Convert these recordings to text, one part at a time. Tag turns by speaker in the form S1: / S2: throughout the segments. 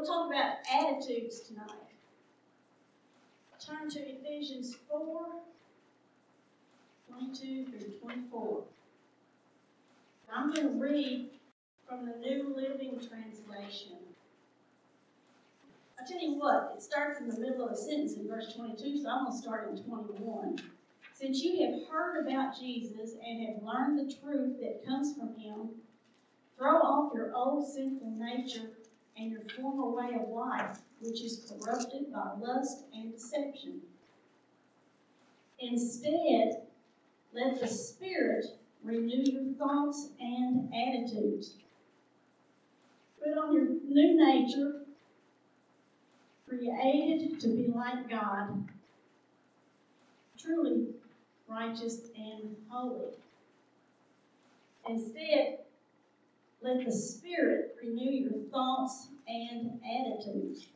S1: to talk about attitudes tonight. Turn to Ephesians 4 22 through 24. I'm going to read from the New Living Translation. I tell you what, it starts in the middle of a sentence in verse 22, so I'm going to start in 21. Since you have heard about Jesus and have learned the truth that comes from him, throw off your old sinful nature and your former way of life, which is corrupted by lust and deception. Instead, let the Spirit renew your thoughts and attitudes. Put on your new nature, created to be like God, truly righteous and holy. Instead, let the Spirit renew your thoughts and attitudes.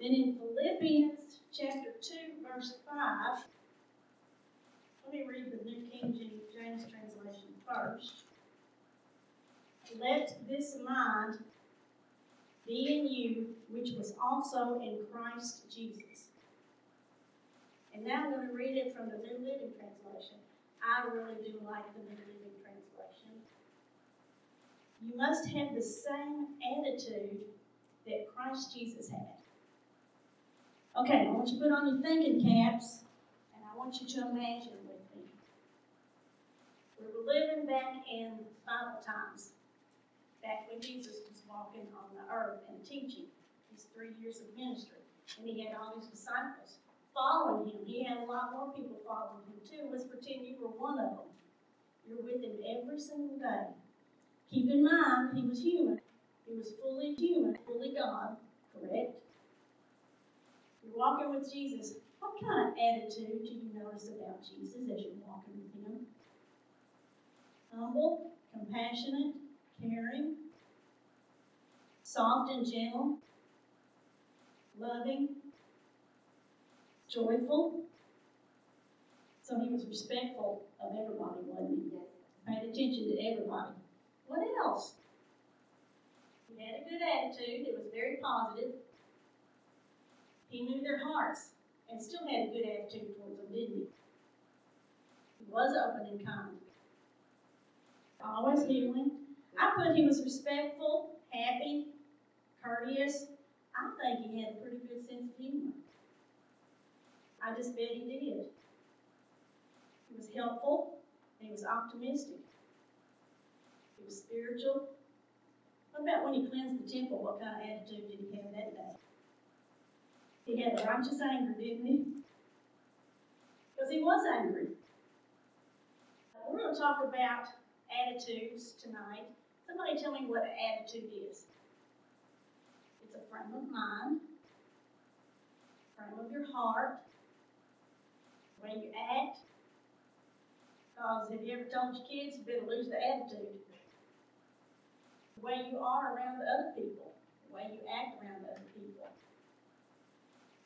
S1: Then in Philippians chapter 2, verse 5, let me read the New King James translation first. Let this mind be in you, which was also in Christ Jesus. And now I'm going to read it from the New Living Translation. I really do like the New Living. You must have the same attitude that Christ Jesus had. Okay, I want you to put on your thinking caps, and I want you to imagine with me. We were living back in final times, back when Jesus was walking on the earth and teaching his three years of ministry. And he had all his disciples following him. He had a lot more people following him too. Let's pretend you were one of them. You're with him every single day. Keep in mind, he was human. He was fully human, fully God, correct? You're walking with Jesus. What kind of attitude do you notice about Jesus as you're walking with him? Humble, compassionate, caring, soft and gentle, loving, joyful. So he was respectful of everybody, wasn't he? Paid attention to everybody. What else? He had a good attitude. It was very positive. He knew their hearts and still had a good attitude towards them, didn't he? He was open and kind. Always healing. I put he was respectful, happy, courteous. I think he had a pretty good sense of humor. I just bet he did. He was helpful. He was optimistic. Was spiritual. What about when he cleansed the temple? What kind of attitude did he have that day? He had righteous anger, didn't he? Because he was angry. We're going to talk about attitudes tonight. Somebody tell me what an attitude is. It's a frame of mind, frame of your heart, the way you act. Because have you ever told your kids you better lose the attitude? The way you are around other people, the way you act around other people.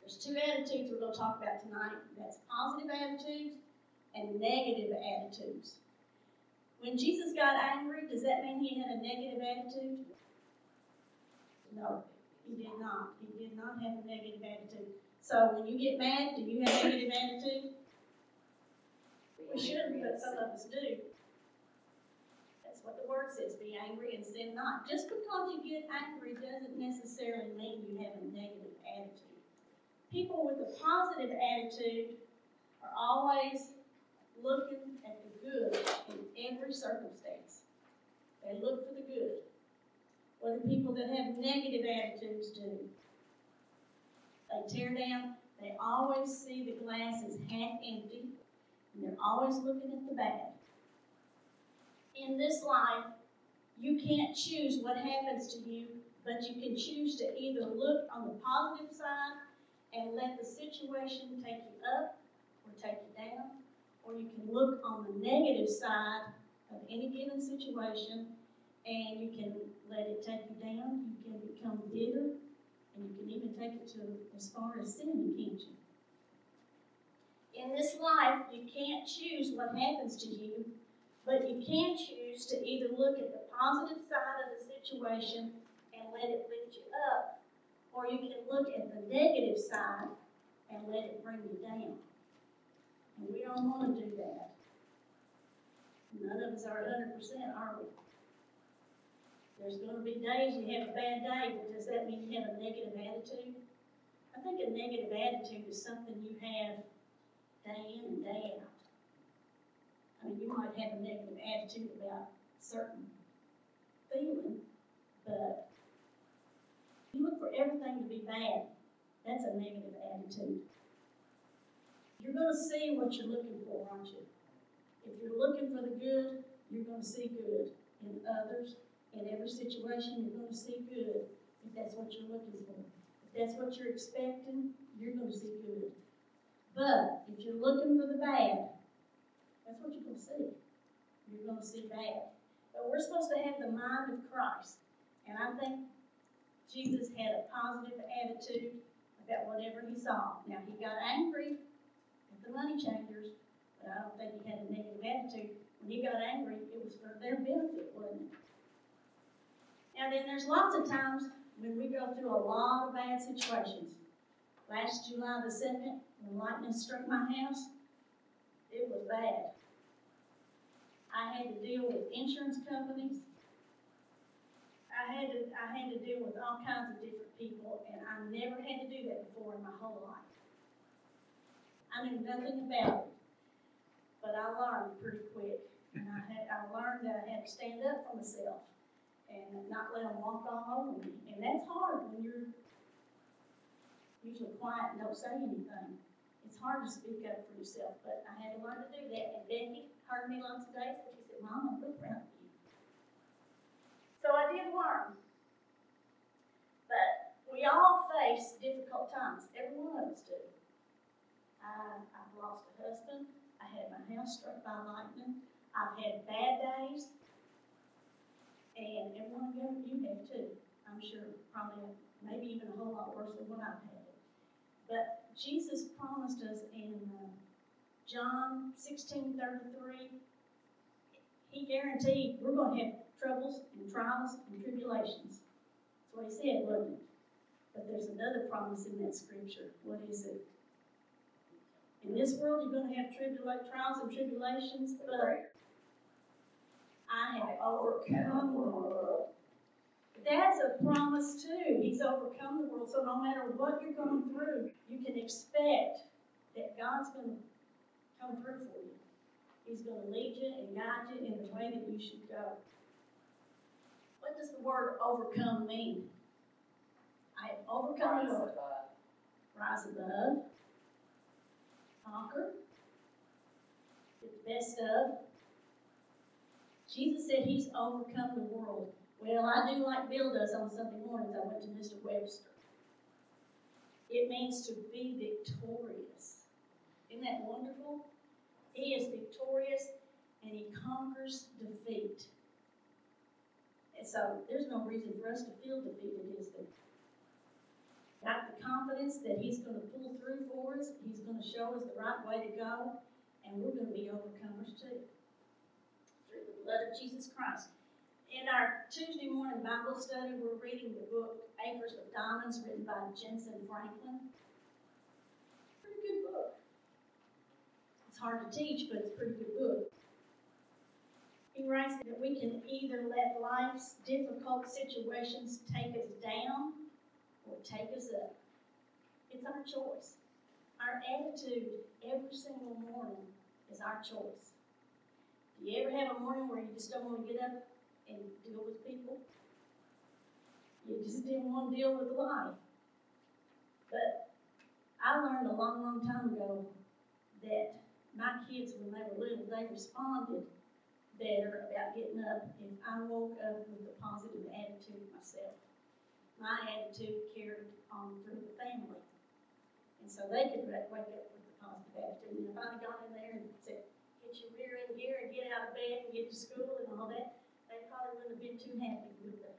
S1: There's two attitudes we're going to talk about tonight. That's positive attitudes and negative attitudes. When Jesus got angry, does that mean he had a negative attitude? No, he did not. He did not have a negative attitude. So when you get mad, do you have a negative attitude? We shouldn't, but some of us do. What the word says be angry and sin not. Just because you get angry doesn't necessarily mean you have a negative attitude. People with a positive attitude are always looking at the good in every circumstance. They look for the good. What do people that have negative attitudes do? They tear down. They always see the glass as half empty, and they're always looking at the bad. In this life, you can't choose what happens to you, but you can choose to either look on the positive side and let the situation take you up or take you down, or you can look on the negative side of any given situation and you can let it take you down. You can become bitter, and you can even take it to as far as sinning, can't you? In this life, you can't choose what happens to you, but you can choose to either look at the positive side of the situation and let it lift you up, or you can look at the negative side and let it bring you down. And we don't want to do that. None of us are 100%, are we? There's going to be days you have a bad day, but does that mean you have a negative attitude? I think a negative attitude is something you have day in and day out. I mean, you might have a negative attitude about certain feeling, but you look for everything to be bad. That's a negative attitude. You're going to see what you're looking for, aren't you? If you're looking for the good, you're going to see good in others. In every situation, you're going to see good if that's what you're looking for. If that's what you're expecting, you're going to see good. But if you're looking for the bad, that's what you're going to see. You're going to see bad. But we're supposed to have the mind of Christ. And I think Jesus had a positive attitude about whatever he saw. Now, he got angry at the money changers, but I don't think he had a negative attitude. When he got angry, it was for their benefit, wasn't it? Now, then, there's lots of times when we go through a lot of bad situations. Last July the 2nd, when lightning struck my house, it was bad. I had to deal with insurance companies. I had to I had to deal with all kinds of different people, and I never had to do that before in my whole life. I knew nothing about it, but I learned pretty quick, and I had I learned that I had to stand up for myself and not let them walk all over me, and that's hard when you're usually quiet and don't say anything. Hard to speak up for yourself, but I had to learn to do that. And Becky heard me lots of days, and she said, Mom, I'm proud of you. So I did learn. But we all face difficult times. Every one of us do. I, I've lost a husband. I had my house struck by lightning. I've had bad days. And every one of you, you have too. I'm sure probably maybe even a whole lot worse than what I've had. But Jesus promised us in uh, John 16 33, He guaranteed we're going to have troubles and trials and tribulations. That's what He said, wasn't it? But there's another promise in that scripture. What is it? In this world, you're going to have tribula- trials and tribulations, but I have overcome the world. That's a promise too. He's overcome the world. So no matter what you're going through, you can expect that God's going to come through for you. He's going to lead you and guide you in the way that you should go. What does the word overcome mean? I have overcome the world. Rise above. Conquer. Get the best of. Jesus said he's overcome the world. Well, I do like Bill does on Sunday mornings. I went to Mr. Webster. It means to be victorious. Isn't that wonderful? He is victorious and he conquers defeat. And so there's no reason for us to feel defeated, is there? Got the confidence that he's going to pull through for us, he's going to show us the right way to go, and we're going to be overcomers too. Through the blood of Jesus Christ. In our Tuesday morning Bible study, we're reading the book Acres of Diamonds, written by Jentezen Franklin. Pretty good book. It's hard to teach, but it's a pretty good book. He writes that we can either let life's difficult situations take us down or take us up. It's our choice. Our attitude every single morning is our choice. Do you ever have a morning where you just don't want to get up and deal with people. You just didn't want to deal with life. But I learned a long, long time ago that my kids, when they were little, they responded better about getting up if I woke up with a positive attitude myself. My attitude carried on through the family. And so they could wake up with a positive attitude. And if I'd gone in there and said, get your rear end gear and get out of bed and get to school and all that, probably wouldn't have been too happy with it.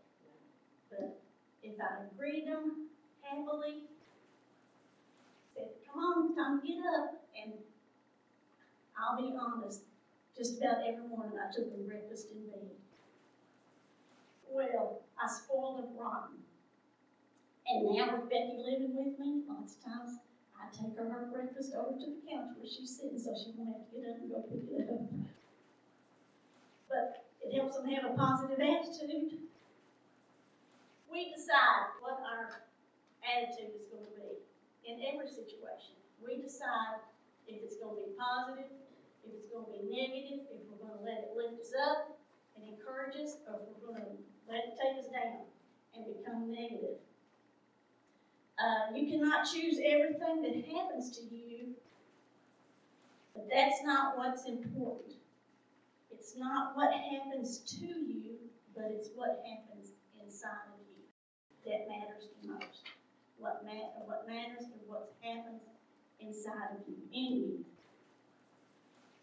S1: But if I greeted them happily, said, come on, time to get up, and I'll be honest, just about every morning I took them breakfast in bed. Well, I spoiled them rotten. And now with Becky living with me, lots of times I take her her breakfast over to the couch where she's sitting so she won't have to get up and go pick it up. But it helps them have a positive attitude. We decide what our attitude is going to be in every situation. We decide if it's going to be positive, if it's going to be negative, if we're going to let it lift us up and encourage us, or if we're going to let it take us down and become negative. Uh, you cannot choose everything that happens to you, but that's not what's important. It's not what happens to you, but it's what happens inside of you that matters the most. What, ma- what matters is what happens inside of you, in you.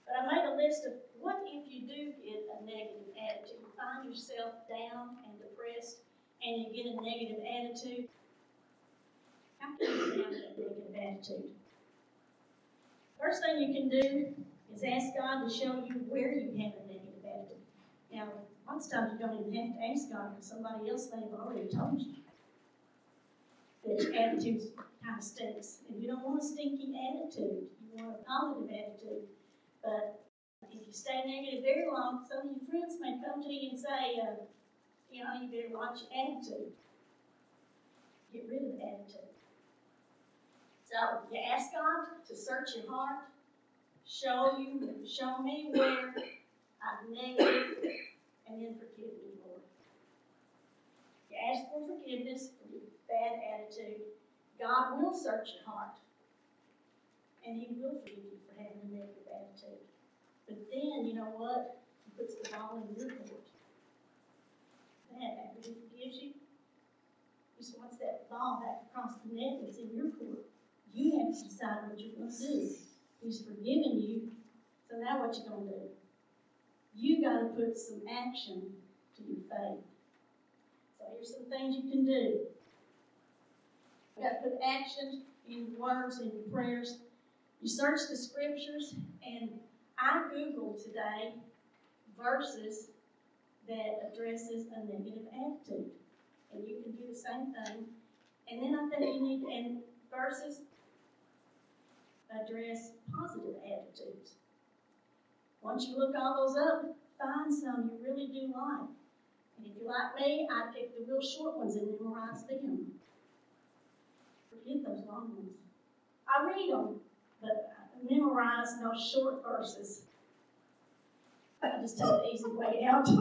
S1: But I made a list of what if you do get a negative attitude, you find yourself down and depressed, and you get a negative attitude. How can you of that negative attitude? First thing you can do is ask God to show you where you have a. Now, of times you don't even have to ask God because somebody else may have already told you that your attitude kind of stinks. And you don't want a stinky attitude. You want a positive attitude. But if you stay negative very long, some of your friends may come to you and say, uh, you know, you better watch your attitude. Get rid of the attitude. So you ask God to search your heart, show you, show me where I'm negative, and then forgive me, Lord. You ask for forgiveness for your bad attitude. God will search your heart, and He will forgive you for having a negative attitude. But then, you know what? He puts the ball in your court. Then, after He forgives you, He just wants that ball back across the net that's in your court. You have to decide what you're going to do. He's forgiven you, so now what you going to do? You got to put some action to your faith. So here's some things you can do. You got to put action in your words and your prayers. You search the scriptures, and I Googled today verses that addresses a negative attitude, and you can do the same thing. And then I think you need and verses address positive attitudes. Once you look all those up, find some you really do like. And if you're like me, I pick the real short ones and memorize them. Forget those long ones. I read them, but I memorize those short verses. I just take the easy way out.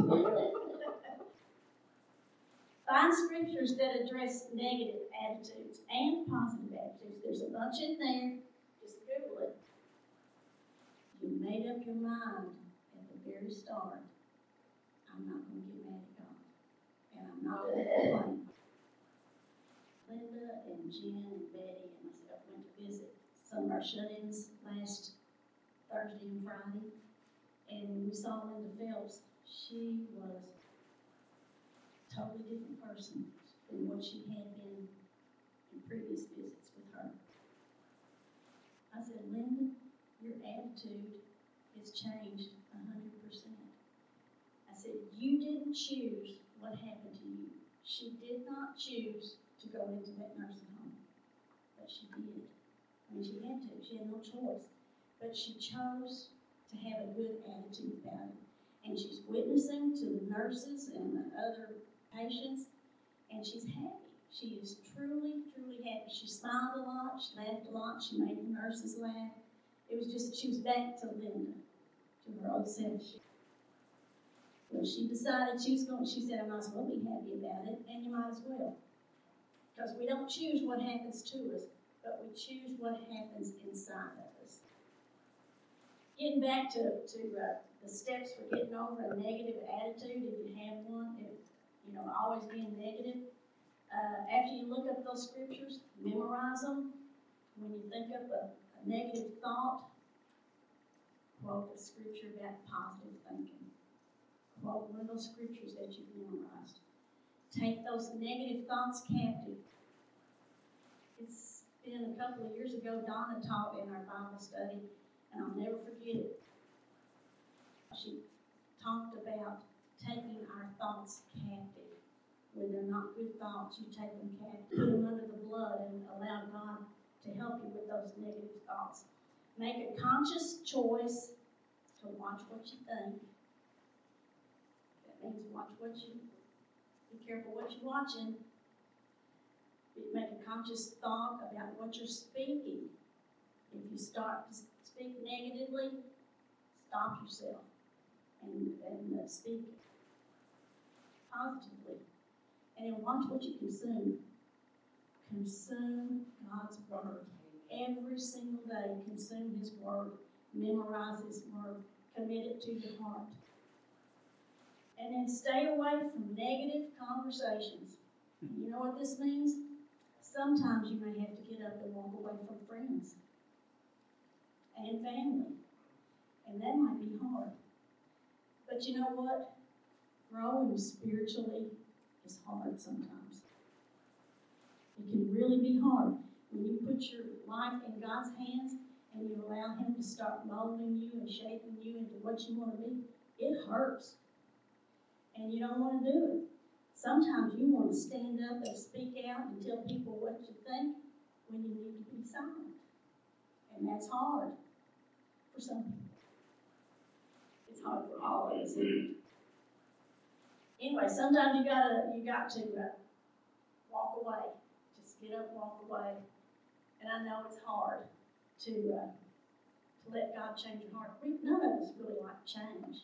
S1: Find scriptures that address negative attitudes and positive attitudes. There's a bunch in there. Just Google it. You made up your mind at the very start. I'm not going to get mad at God. And I'm not going to complain. Linda and Jen and Betty and myself went to visit some of our shut-ins last Thursday and Friday. And we saw Linda Phelps. She was a totally different person than what she had been in previous visits with her. I said, Linda, your attitude has changed a hundred percent. I said, you didn't choose what happened to you. She did not choose to go into that nursing home, but she did. I mean, she had to. She had no choice. But she chose to have a good attitude about it. And she's witnessing to the nurses and the other patients, and she's happy. She is truly, truly happy. She smiled a lot, she laughed a lot, she made the nurses laugh. It was just, she was back to Linda, to her old self. Well, she decided she was going, she said, I might as well be happy about it, and you might as well. Because we don't choose what happens to us, but we choose what happens inside of us. Getting back to, to uh, the steps for getting over a negative attitude, if you have one, if, you know, always being negative. Uh, after you look up those scriptures, memorize them. When you think of a, a negative thought, quote a scripture about positive thinking. Quote one of those scriptures that you've memorized. Take those negative thoughts captive. It's been a couple of years ago, Donna taught in our Bible study, and I'll never forget it. She talked about taking our thoughts captive. when they're not good thoughts, you take them captive, put them under the blood, and allow God to help you with those negative thoughts. Make a conscious choice to watch what you think. That means watch what you, be careful what you're watching. Make a conscious thought about what you're speaking. If you start to speak negatively, stop yourself and, and uh, speak positively. And then watch what you consume. Consume God's Word. Every single day, consume His Word. Memorize His Word. Commit it to your heart. And then stay away from negative conversations. You know what this means? Sometimes you may have to get up and walk away from friends and family. And that might be hard. But you know what? Growing spiritually is hard sometimes. It can really be hard. When you put your life in God's hands and you allow Him to start molding you and shaping you into what you want to be, it hurts. And you don't want to do it. Sometimes you want to stand up and speak out and tell people what you think when you need to be silent. And that's hard for some people. It's hard for all of us. Anyway, sometimes you gotta you got to uh, walk away. Get up, walk away. And I know it's hard to uh, to let God change your heart. We, none of us really like change.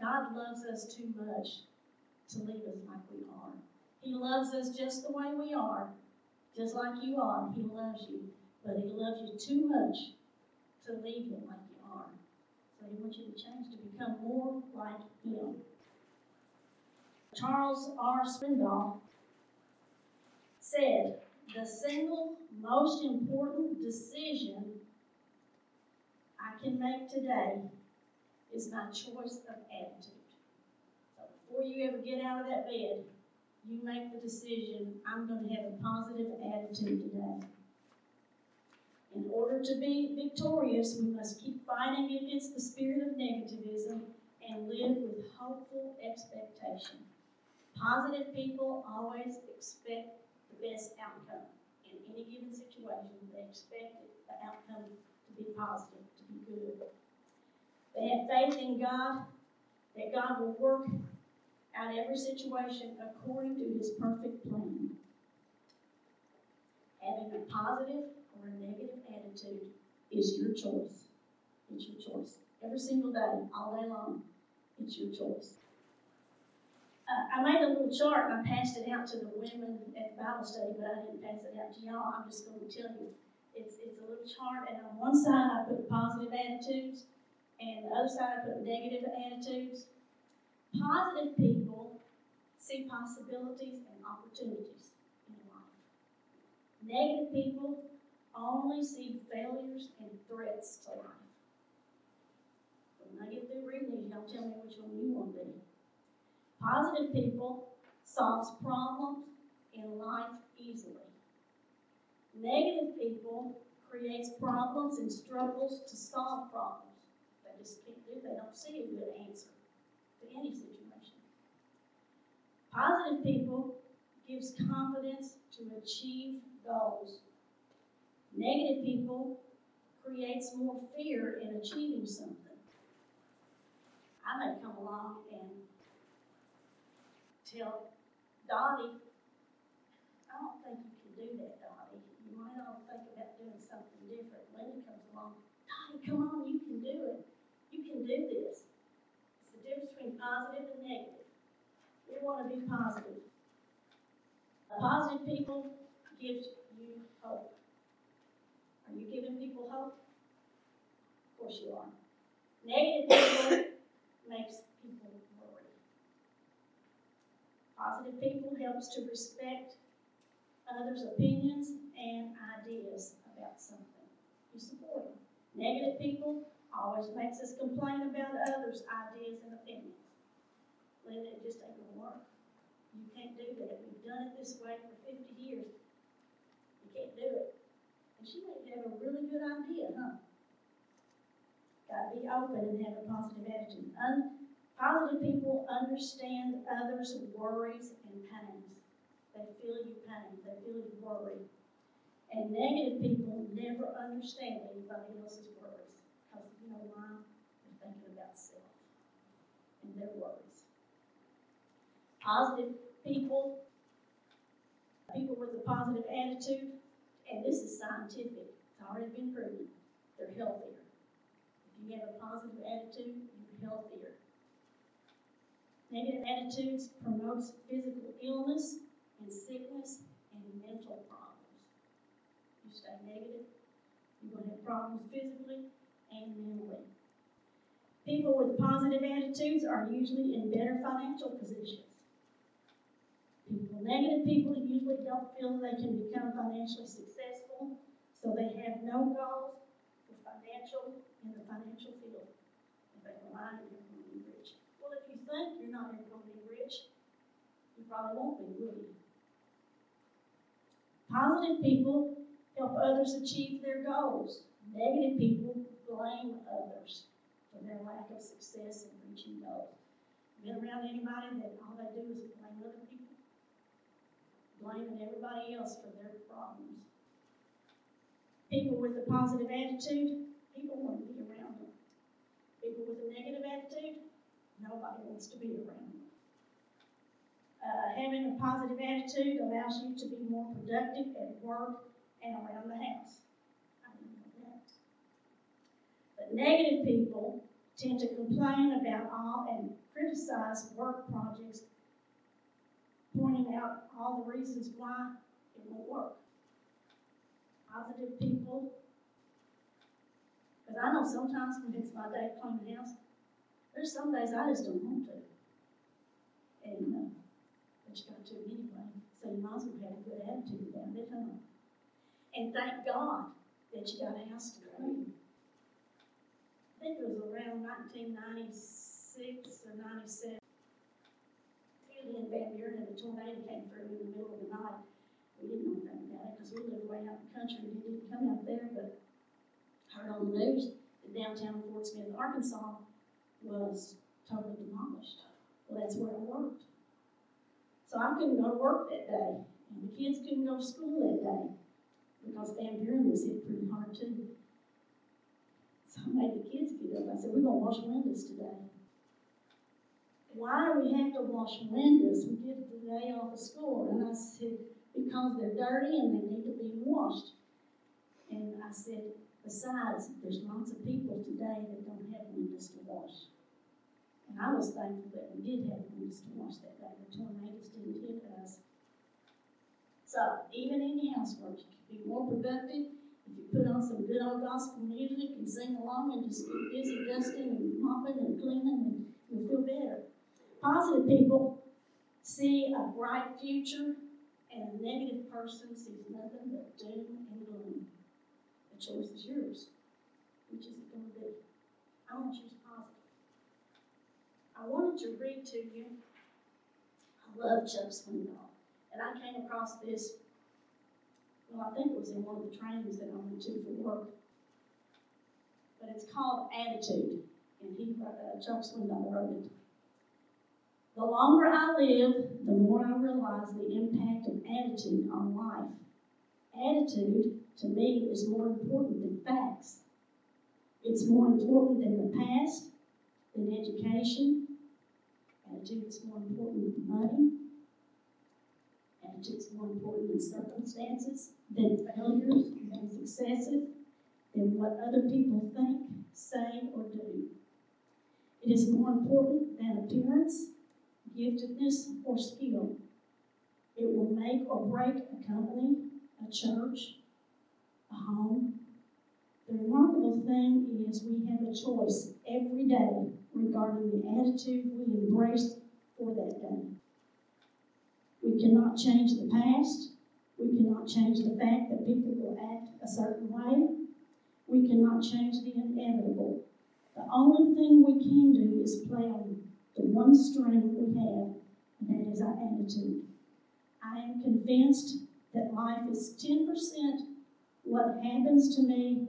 S1: God loves us too much to leave us like we are. He loves us just the way we are, just like you are. He loves you, but He loves you too much to leave you like you are. So He wants you to change to become more like Him. Charles R. Swindoll said, The single most important decision I can make today is my choice of attitude. So before you ever get out of that bed, you make the decision I'm going to have a positive attitude today. In order to be victorious, we must keep fighting against the spirit of negativism and live with hopeful expectation. Positive people always expect best outcome. In any given situation, they expect the outcome to be positive, to be good. They have faith in God, that God will work out every situation according to His perfect plan. Having a positive or a negative attitude is your choice. It's your choice. Every single day, all day long, it's your choice. Uh, I made a little chart and I passed it out to the women at the Bible study, but I didn't pass it out to y'all. I'm just going to tell you. It's, it's a little chart, and on one side I put positive attitudes, and the other side I put negative attitudes. Positive people see possibilities and opportunities in life. Negative people only see failures and threats to life. When I get through reading these, y'all tell me which one you want to be. Positive people solves problems in life easily. Negative people creates problems and struggles to solve problems. They just can't do. They don't see a good answer to any situation. Positive people gives confidence to achieve goals. Negative people creates more fear in achieving something. I may come along and tell Donnie, I don't think you can do that, Donnie. You might to think about doing something different. Linda comes along, Donnie, come on, you can do it. You can do this. It's the difference between positive and negative. We want to be positive. Positive people give you hope. Are you giving people hope? Of course you are. Negative people makes Positive people helps to respect others' opinions and ideas about something. You support them. Negative people always makes us complain about others' ideas and opinions. Linda, it just ain't gonna work. You can't do that. We've done it this way for 50 years. You can't do it. And she may have a really good idea, huh? Gotta be open and have a positive attitude. Positive people understand others' worries and pains. They feel your pain, they feel your worry. And negative people never understand anybody else's worries. Because you know why? They're thinking about self and their worries. Positive people, people with a positive attitude, and this is scientific, it's already been proven, they're healthier. If you have a positive attitude, you're healthier. Negative attitudes promotes physical illness and sickness and mental problems. You stay negative, you're gonna have problems physically and mentally. People with positive attitudes are usually in better financial positions. People, negative people usually don't feel they can become financially successful, so they have no goals for financial in the financial field. They rely on you're going to be rich. Well, if you think you're not ever going to be rich, you probably won't be, will you? Positive people help others achieve their goals. Negative people blame others for their lack of success in reaching goals. Been around anybody that all they do is blame other people? Blaming everybody else for their problems. People with a positive attitude, people want to be around them. People with a negative attitude, nobody wants to be around. Uh, having a positive attitude allows you to be more productive at work and around the house. But negative people tend to complain about all and criticize work projects, pointing out all the reasons why it won't work. Positive people, because I know sometimes when it's my day to clean the house, there's some days I just don't want to. And, uh, but you got to anyway, so you might as well have a good attitude about it, huh? And thank God that you got a house to clean. I think it was around nineteen ninety-six or ninety-seven. Really in Van Buren, and a tornado came through in the middle of the night. We didn't know anything about it, because we lived way out in the country, and it didn't come out there, but heard on the news that downtown Fort Smith, Arkansas was totally demolished. Well, that's where I worked. So I couldn't go to work that day, and the kids couldn't go to school that day, because Van Buren was hit pretty hard too. So I made the kids get up. I said, we're gonna wash windows today. Why do we have to wash windows? We get the day off of school. And I said, because they're dirty and they need to be washed. And I said, besides, there's lots of people today that don't have windows to wash. And I was thankful that we did have windows to wash that day. The tornadoes didn't hit us. So even in housework, you can be more productive if you put on some good old gospel music and sing along and just get busy dusting and mopping and cleaning and you'll feel better. Positive people see a bright future and a negative person sees nothing but doom and gloom. The choice is yours. Which is it going to be? I want you to choose positive. I wanted to read to you. I love Chuck Swindoll. And I came across this well, I think it was in one of the trainings that I went to for work. But it's called Attitude, and he, uh, Chuck Swindoll wrote it. The longer I live, the more I realize the impact of attitude on life. Attitude, to me, is more important than facts. It's more important than the past, than education. Attitude is more important than money. Attitude is more important than circumstances, than failures, than successes, than what other people think, say, or do. It is more important than appearance, giftedness, or skill. It will make or break a company, a church, a home. The remarkable thing is we have a choice every day regarding the attitude we embrace for that day. We cannot change the past. We cannot change the fact that people will act a certain way. We cannot change the inevitable. The only thing we can do is play on the one string we have, and that is our attitude. I am convinced that life is 10% what happens to me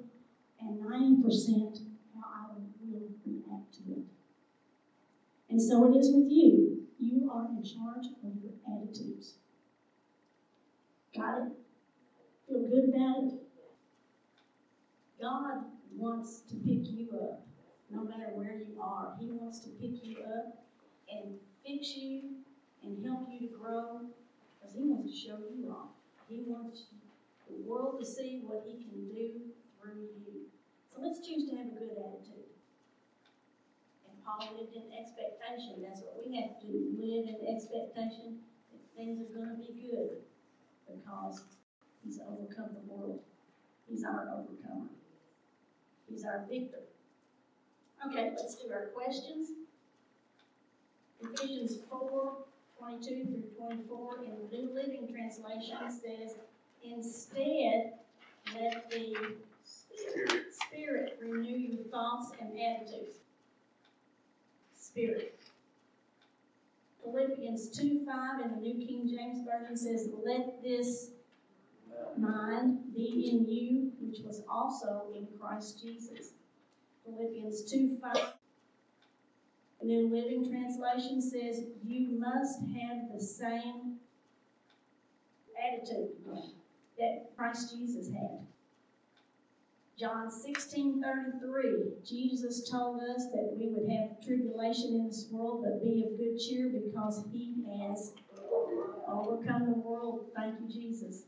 S1: and 90% how I will react to it. And so it is with you. You are in charge of your attitudes. Got it? Feel good about it? God wants to pick you up, no matter where you are. He wants to pick you up and fix you and help you to grow because He wants to show you off. He wants the world to see what He can do through you. So let's choose to have a good attitude. And Paul lived in expectation. That's what we have to do. Live in expectation that things are going to be good because He's overcome the world. He's our overcomer. He's our victor. Okay, let's do our questions. Ephesians 4 22 through 24 in the New Living Translation says, Instead, let the
S2: Spirit.
S1: Spirit renew your thoughts and attitudes. Spirit. Philippians 2 5 in the New King James Version says, Let this mind be in you, which was also in Christ Jesus. Philippians 2 5. The New Living Translation says, You must have the same attitude that Christ Jesus had. John 16 33, Jesus told us that we would have tribulation in this world, but be of good cheer because he has overcome the world. Thank you, Jesus.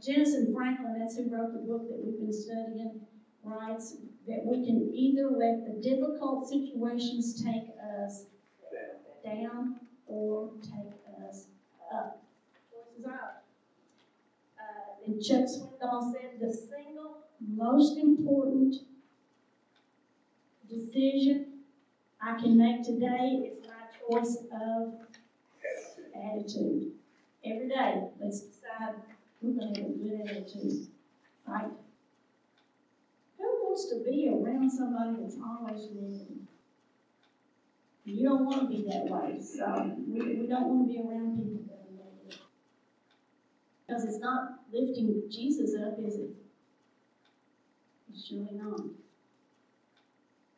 S1: Jentezen Franklin, that's who wrote the book that we've been studying, writes that we can either let the difficult situations take us down or take us up. Choices are. Uh, and Chuck Swindoll said the single most important decision I can make today is my choice of attitude. Every day, let's decide we're going to have a good attitude, right? To be around somebody that's always negative? You don't want to be that way, so we, we don't want to be around people that are. Because it's not lifting Jesus up, is it? It's surely not.